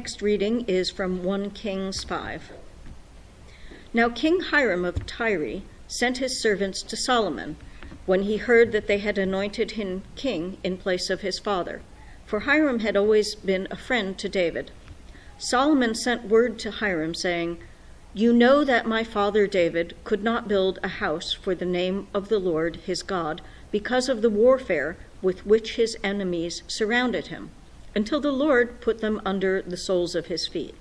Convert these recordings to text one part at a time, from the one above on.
next reading is from 1 Kings 5. Now King Hiram of Tyre sent his servants to Solomon when he heard that they had anointed him king in place of his father, for Hiram had always been a friend to David. Solomon sent word to Hiram, saying, You know that my father David could not build a house for the name of the Lord his God because of the warfare with which his enemies surrounded him, until the Lord put them under the soles of his feet.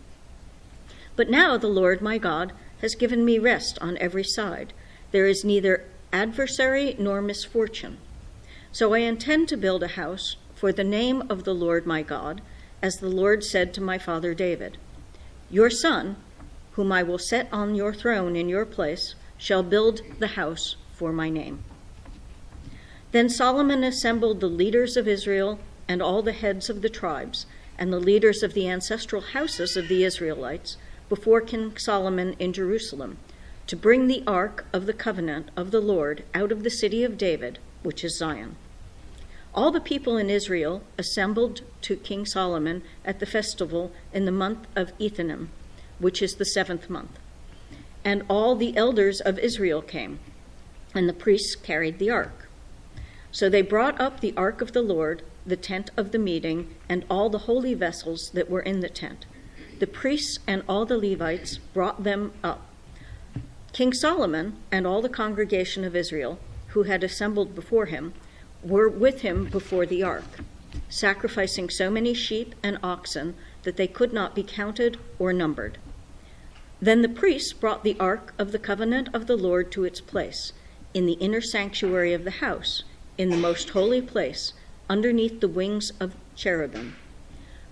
But now the Lord my God has given me rest on every side. There is neither adversary nor misfortune. So I intend to build a house for the name of the Lord my God, as the Lord said to my father David Your son, whom I will set on your throne in your place, shall build the house for my name. Then Solomon assembled the leaders of Israel and all the heads of the tribes and the leaders of the ancestral houses of the Israelites before King Solomon in Jerusalem to bring the ark of the covenant of the Lord out of the city of David, which is Zion. All the people in Israel assembled to King Solomon at the festival in the month of Ethanim, which is the seventh month. And all the elders of Israel came, and the priests carried the ark. So they brought up the ark of the Lord, the tent of the meeting, and all the holy vessels that were in the tent the priests and all the Levites brought them up. King Solomon and all the congregation of Israel, who had assembled before him, were with him before the ark, sacrificing so many sheep and oxen that they could not be counted or numbered. Then the priests brought the ark of the covenant of the Lord to its place, in the inner sanctuary of the house, in the most holy place, underneath the wings of cherubim.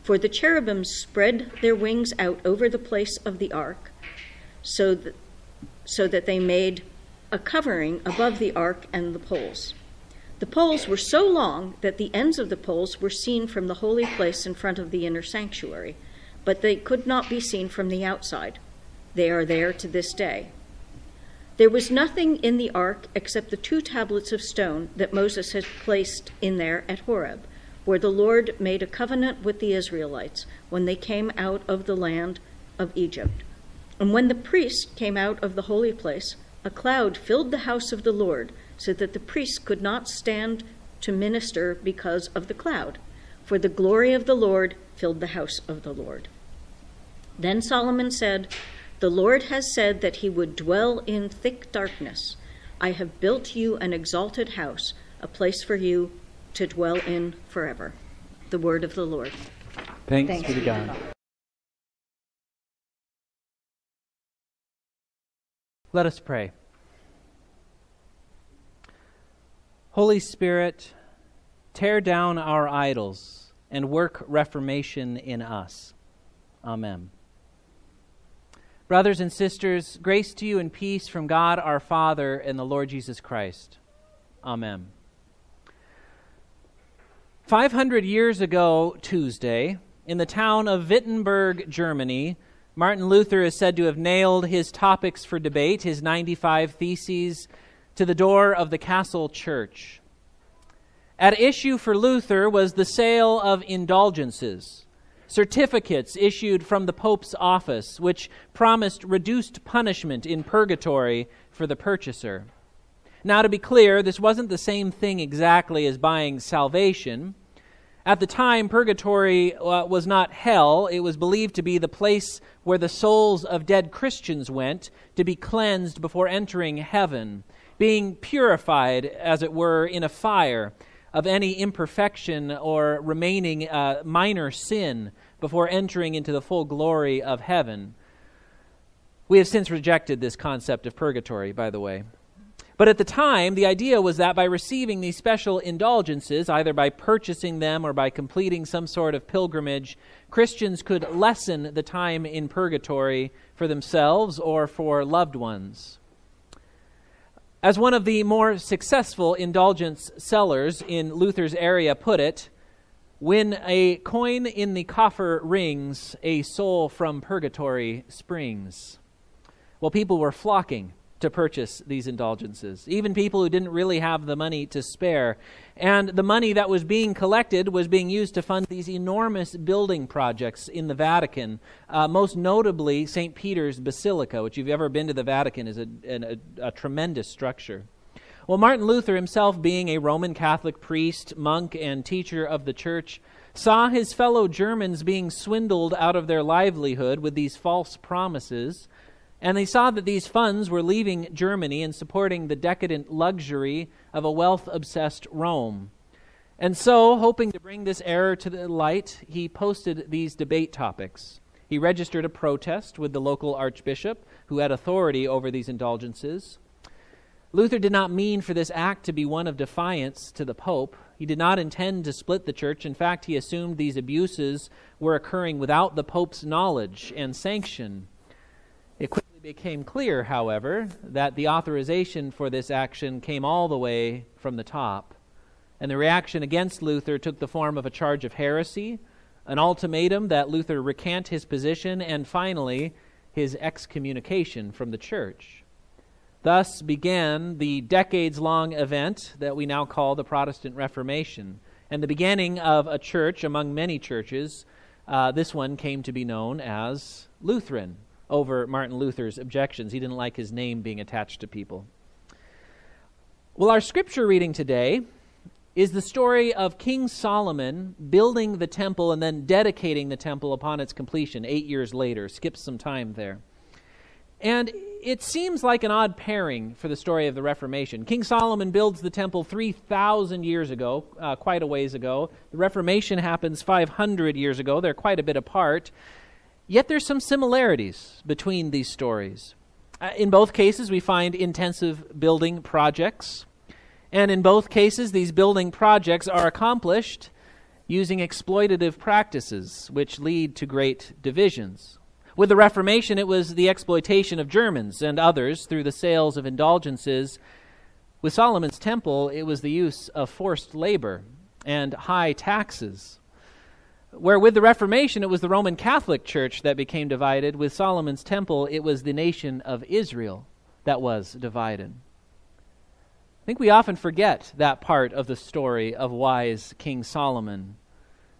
For the cherubim spread their wings out over the place of the ark, so that, so that they made a covering above the ark and the poles. The poles were so long that the ends of the poles were seen from the holy place in front of the inner sanctuary, but they could not be seen from the outside. They are there to this day. There was nothing in the ark except the two tablets of stone that Moses had placed in there at Horeb where the Lord made a covenant with the Israelites when they came out of the land of Egypt. And when the priests came out of the holy place, a cloud filled the house of the Lord, so that the priests could not stand to minister because of the cloud, for the glory of the Lord filled the house of the Lord. Then Solomon said, The Lord has said that he would dwell in thick darkness. I have built you an exalted house, a place for you to dwell in forever. The word of the Lord. Thanks, Thanks be to God. Let us pray. Holy Spirit, tear down our idols and work reformation in us. Amen. Brothers and sisters, grace to you and peace from God our Father and the Lord Jesus Christ. Amen. 500 years ago, Tuesday, in the town of Wittenberg, Germany, Martin Luther is said to have nailed his topics for debate, his 95 theses, to the door of the castle church. At issue for Luther was the sale of indulgences, certificates issued from the Pope's office, which promised reduced punishment in purgatory for the purchaser. Now, to be clear, this wasn't the same thing exactly as buying salvation. At the time, purgatory uh, was not hell. It was believed to be the place where the souls of dead Christians went to be cleansed before entering heaven, being purified, as it were, in a fire of any imperfection or remaining uh, minor sin before entering into the full glory of heaven. We have since rejected this concept of purgatory, by the way. But at the time, the idea was that by receiving these special indulgences, either by purchasing them or by completing some sort of pilgrimage, Christians could lessen the time in purgatory for themselves or for loved ones. As one of the more successful indulgence sellers in Luther's area put it, when a coin in the coffer rings, a soul from purgatory springs. Well, people were flocking to purchase these indulgences, even people who didn't really have the money to spare. And the money that was being collected was being used to fund these enormous building projects in the Vatican, uh, most notably St. Peter's Basilica, which, if you've ever been to the Vatican, is a, a, a tremendous structure. Well, Martin Luther himself, being a Roman Catholic priest, monk, and teacher of the church, saw his fellow Germans being swindled out of their livelihood with these false promises and they saw that these funds were leaving Germany and supporting the decadent luxury of a wealth obsessed Rome. And so, hoping to bring this error to the light, he posted these debate topics. He registered a protest with the local archbishop, who had authority over these indulgences. Luther did not mean for this act to be one of defiance to the Pope. He did not intend to split the church. In fact, he assumed these abuses were occurring without the Pope's knowledge and sanction. It quickly became clear, however, that the authorization for this action came all the way from the top. And the reaction against Luther took the form of a charge of heresy, an ultimatum that Luther recant his position, and finally, his excommunication from the church. Thus began the decades long event that we now call the Protestant Reformation, and the beginning of a church among many churches. Uh, this one came to be known as Lutheran over Martin Luther's objections. He didn't like his name being attached to people. Well, our scripture reading today is the story of King Solomon building the temple and then dedicating the temple upon its completion eight years later. Skips some time there. And it seems like an odd pairing for the story of the Reformation. King Solomon builds the temple 3,000 years ago, uh, quite a ways ago. The Reformation happens 500 years ago. They're quite a bit apart. Yet there's some similarities between these stories. Uh, in both cases, we find intensive building projects. And in both cases, these building projects are accomplished using exploitative practices, which lead to great divisions. With the Reformation, it was the exploitation of Germans and others through the sales of indulgences. With Solomon's temple, it was the use of forced labor and high taxes. Where with the Reformation, it was the Roman Catholic Church that became divided. With Solomon's temple, it was the nation of Israel that was divided. I think we often forget that part of the story of wise King Solomon.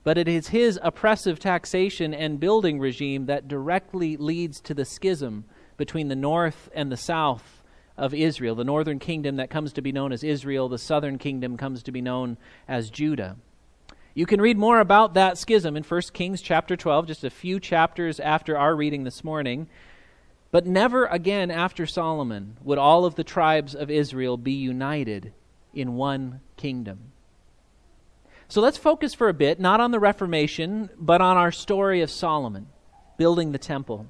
But it is his oppressive taxation and building regime that directly leads to the schism between the north and the south of Israel. The northern kingdom that comes to be known as Israel, the southern kingdom comes to be known as Judah. You can read more about that schism in 1 Kings chapter 12, just a few chapters after our reading this morning. But never again after Solomon would all of the tribes of Israel be united in one kingdom. So let's focus for a bit, not on the Reformation, but on our story of Solomon building the temple.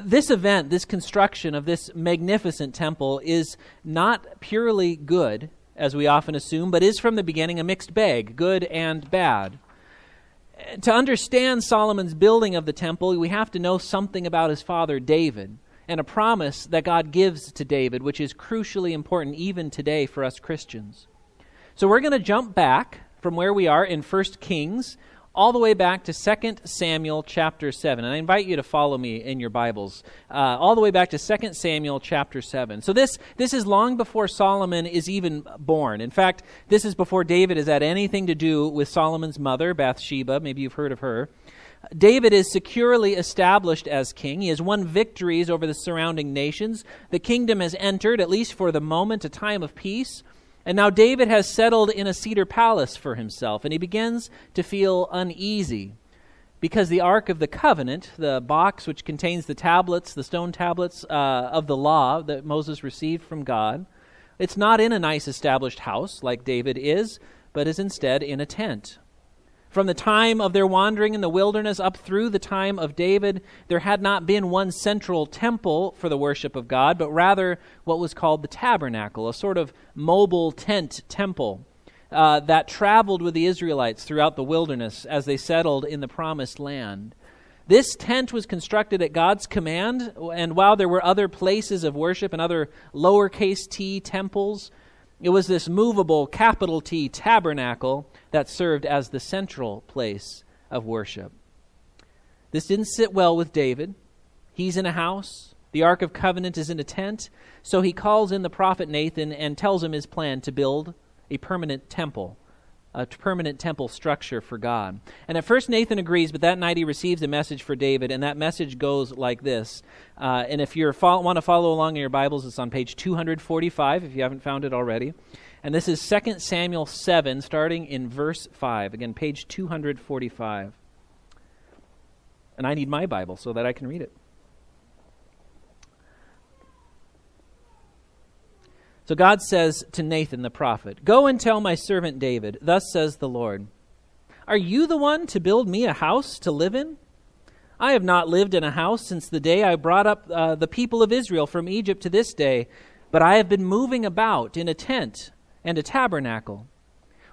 This event, this construction of this magnificent temple, is not purely good as we often assume, but is from the beginning a mixed bag, good and bad. To understand Solomon's building of the temple, we have to know something about his father David and a promise that God gives to David, which is crucially important even today for us Christians. So we're going to jump back from where we are in 1 Kings all the way back to 2 Samuel chapter 7. And I invite you to follow me in your Bibles. Uh, all the way back to 2 Samuel chapter 7. So this, this is long before Solomon is even born. In fact, this is before David has had anything to do with Solomon's mother, Bathsheba. Maybe you've heard of her. David is securely established as king. He has won victories over the surrounding nations. The kingdom has entered, at least for the moment, a time of peace. And now David has settled in a cedar palace for himself, and he begins to feel uneasy because the Ark of the Covenant, the box which contains the tablets, the stone tablets uh, of the law that Moses received from God, it's not in a nice established house like David is, but is instead in a tent. From the time of their wandering in the wilderness up through the time of David, there had not been one central temple for the worship of God, but rather what was called the tabernacle, a sort of mobile tent temple uh, that traveled with the Israelites throughout the wilderness as they settled in the promised land. This tent was constructed at God's command, and while there were other places of worship and other lowercase t temples, it was this movable capital T tabernacle that served as the central place of worship. This didn't sit well with David. He's in a house, The Ark of Covenant is in a tent, so he calls in the prophet Nathan and tells him his plan to build a permanent temple, a permanent temple structure for God. And at first Nathan agrees, but that night he receives a message for David, and that message goes like this. Uh, and if you want to follow along in your Bibles, it's on page 245 if you haven't found it already. And this is 2 Samuel 7, starting in verse 5. Again, page 245. And I need my Bible so that I can read it. So God says to Nathan the prophet, Go and tell my servant David, Thus says the Lord, Are you the one to build me a house to live in? I have not lived in a house since the day I brought up uh, the people of Israel from Egypt to this day, but I have been moving about in a tent and a tabernacle.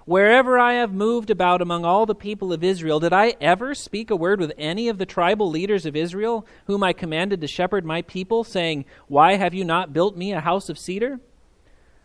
Wherever I have moved about among all the people of Israel, did I ever speak a word with any of the tribal leaders of Israel, whom I commanded to shepherd my people, saying, Why have you not built me a house of cedar?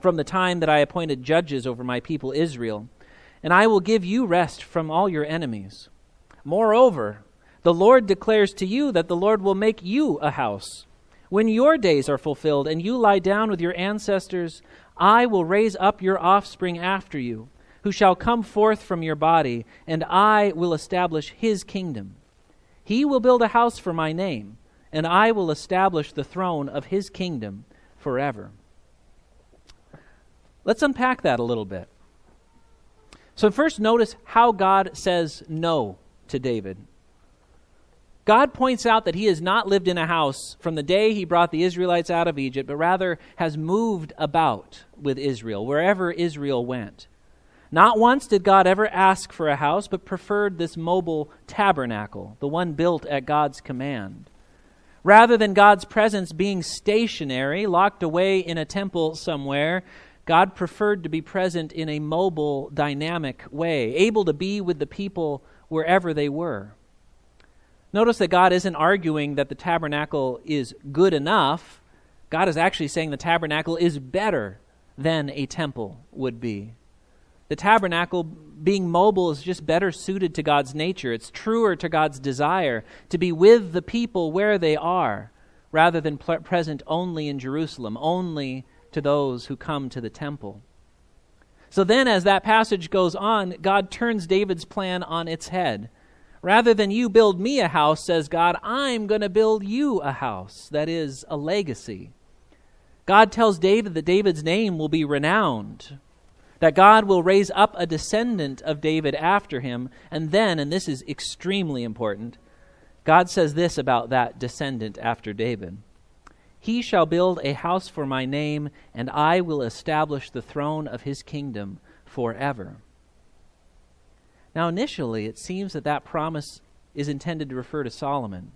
from the time that I appointed judges over my people Israel, and I will give you rest from all your enemies. Moreover, the Lord declares to you that the Lord will make you a house. When your days are fulfilled and you lie down with your ancestors, I will raise up your offspring after you, who shall come forth from your body, and I will establish his kingdom. He will build a house for my name, and I will establish the throne of his kingdom forever. Let's unpack that a little bit. So, first, notice how God says no to David. God points out that he has not lived in a house from the day he brought the Israelites out of Egypt, but rather has moved about with Israel, wherever Israel went. Not once did God ever ask for a house, but preferred this mobile tabernacle, the one built at God's command. Rather than God's presence being stationary, locked away in a temple somewhere, God preferred to be present in a mobile, dynamic way, able to be with the people wherever they were. Notice that God isn't arguing that the tabernacle is good enough. God is actually saying the tabernacle is better than a temple would be. The tabernacle, being mobile, is just better suited to God's nature. It's truer to God's desire to be with the people where they are, rather than present only in Jerusalem, only to those who come to the temple. So then, as that passage goes on, God turns David's plan on its head. Rather than you build me a house, says God, I'm going to build you a house. That is, a legacy. God tells David that David's name will be renowned, that God will raise up a descendant of David after him. And then, and this is extremely important, God says this about that descendant after David he shall build a house for my name, and I will establish the throne of his kingdom forever. Now, initially, it seems that that promise is intended to refer to Solomon,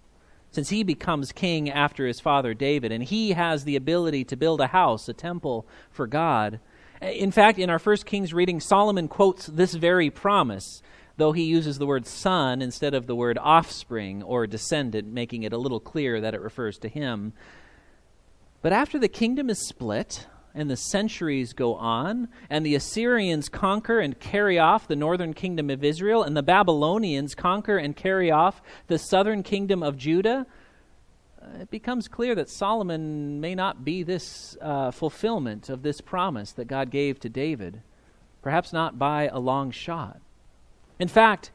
since he becomes king after his father David, and he has the ability to build a house, a temple for God. In fact, in our first Kings reading, Solomon quotes this very promise, though he uses the word son instead of the word offspring or descendant, making it a little clearer that it refers to him. But after the kingdom is split, and the centuries go on, and the Assyrians conquer and carry off the northern kingdom of Israel, and the Babylonians conquer and carry off the southern kingdom of Judah, uh, it becomes clear that Solomon may not be this uh, fulfillment of this promise that God gave to David, perhaps not by a long shot. In fact,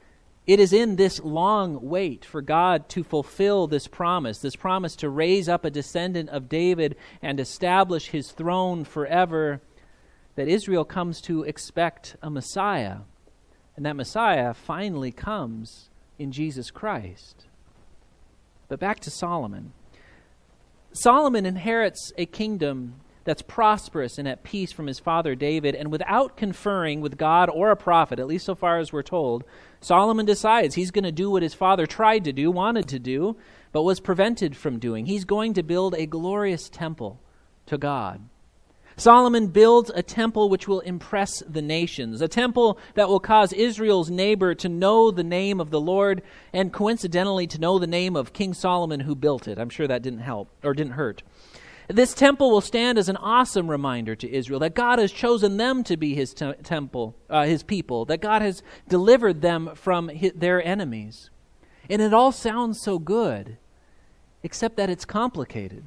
it is in this long wait for God to fulfill this promise, this promise to raise up a descendant of David and establish his throne forever, that Israel comes to expect a Messiah. And that Messiah finally comes in Jesus Christ. But back to Solomon. Solomon inherits a kingdom that's prosperous and at peace from his father David, and without conferring with God or a prophet, at least so far as we're told, Solomon decides he's going to do what his father tried to do, wanted to do, but was prevented from doing. He's going to build a glorious temple to God. Solomon builds a temple which will impress the nations, a temple that will cause Israel's neighbor to know the name of the Lord and coincidentally to know the name of King Solomon who built it. I'm sure that didn't help or didn't hurt. This temple will stand as an awesome reminder to Israel that God has chosen them to be his te- temple, uh, his people, that God has delivered them from their enemies. And it all sounds so good, except that it's complicated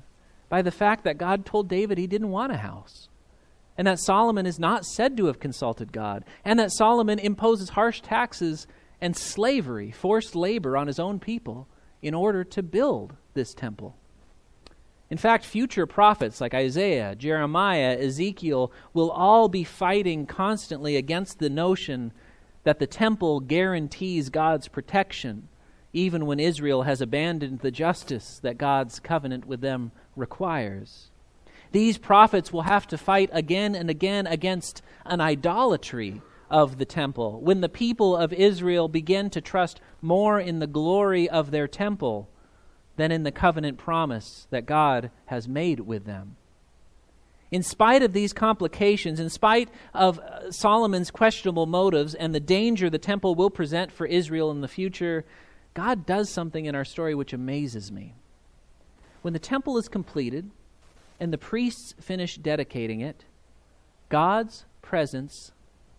by the fact that God told David he didn't want a house, and that Solomon is not said to have consulted God, and that Solomon imposes harsh taxes and slavery, forced labor on his own people in order to build this temple. In fact, future prophets like Isaiah, Jeremiah, Ezekiel will all be fighting constantly against the notion that the temple guarantees God's protection, even when Israel has abandoned the justice that God's covenant with them requires. These prophets will have to fight again and again against an idolatry of the temple. When the people of Israel begin to trust more in the glory of their temple than in the covenant promise that God has made with them. In spite of these complications, in spite of uh, Solomon's questionable motives and the danger the temple will present for Israel in the future, God does something in our story which amazes me. When the temple is completed and the priests finish dedicating it, God's presence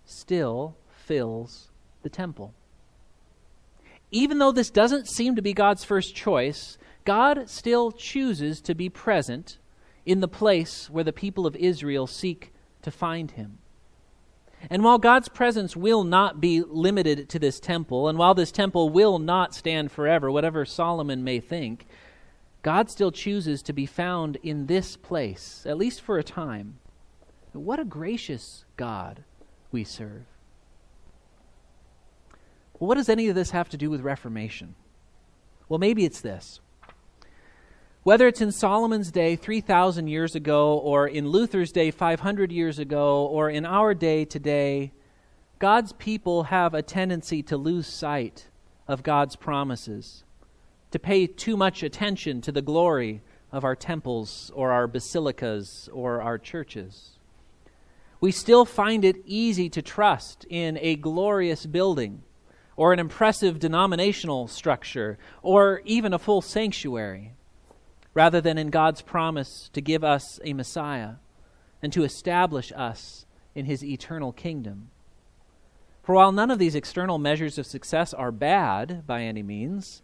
still fills the temple. Even though this doesn't seem to be God's first choice, God still chooses to be present in the place where the people of Israel seek to find him. And while God's presence will not be limited to this temple, and while this temple will not stand forever, whatever Solomon may think, God still chooses to be found in this place, at least for a time. What a gracious God we serve. Well, what does any of this have to do with Reformation? Well, maybe it's this. Whether it's in Solomon's day 3,000 years ago, or in Luther's day 500 years ago, or in our day today, God's people have a tendency to lose sight of God's promises to pay too much attention to the glory of our temples or our basilicas or our churches. We still find it easy to trust in a glorious building or an impressive denominational structure or even a full sanctuary rather than in God's promise to give us a Messiah and to establish us in his eternal kingdom. For while none of these external measures of success are bad by any means,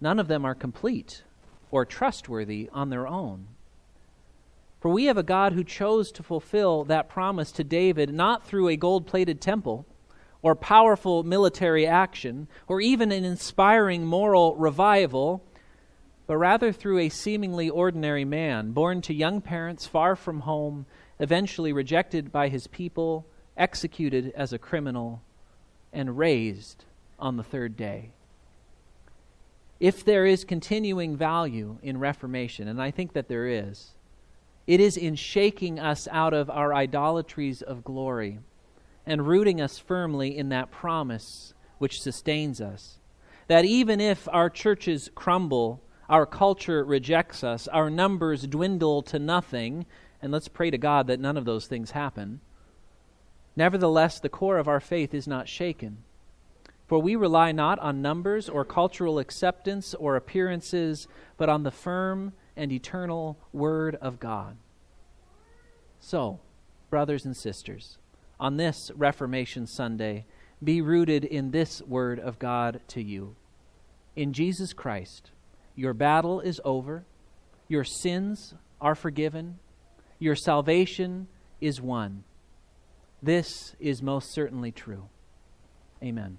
none of them are complete or trustworthy on their own. For we have a God who chose to fulfill that promise to David not through a gold plated temple or powerful military action or even an inspiring moral revival, but rather through a seemingly ordinary man born to young parents far from home, eventually rejected by his people, executed as a criminal, and raised on the third day. If there is continuing value in Reformation, and I think that there is, it is in shaking us out of our idolatries of glory and rooting us firmly in that promise which sustains us. That even if our churches crumble, our culture rejects us, our numbers dwindle to nothing, and let's pray to God that none of those things happen, nevertheless, the core of our faith is not shaken for we rely not on numbers or cultural acceptance or appearances, but on the firm and eternal Word of God. So, brothers and sisters, on this Reformation Sunday, be rooted in this Word of God to you. In Jesus Christ, your battle is over, your sins are forgiven, your salvation is won. This is most certainly true. Amen.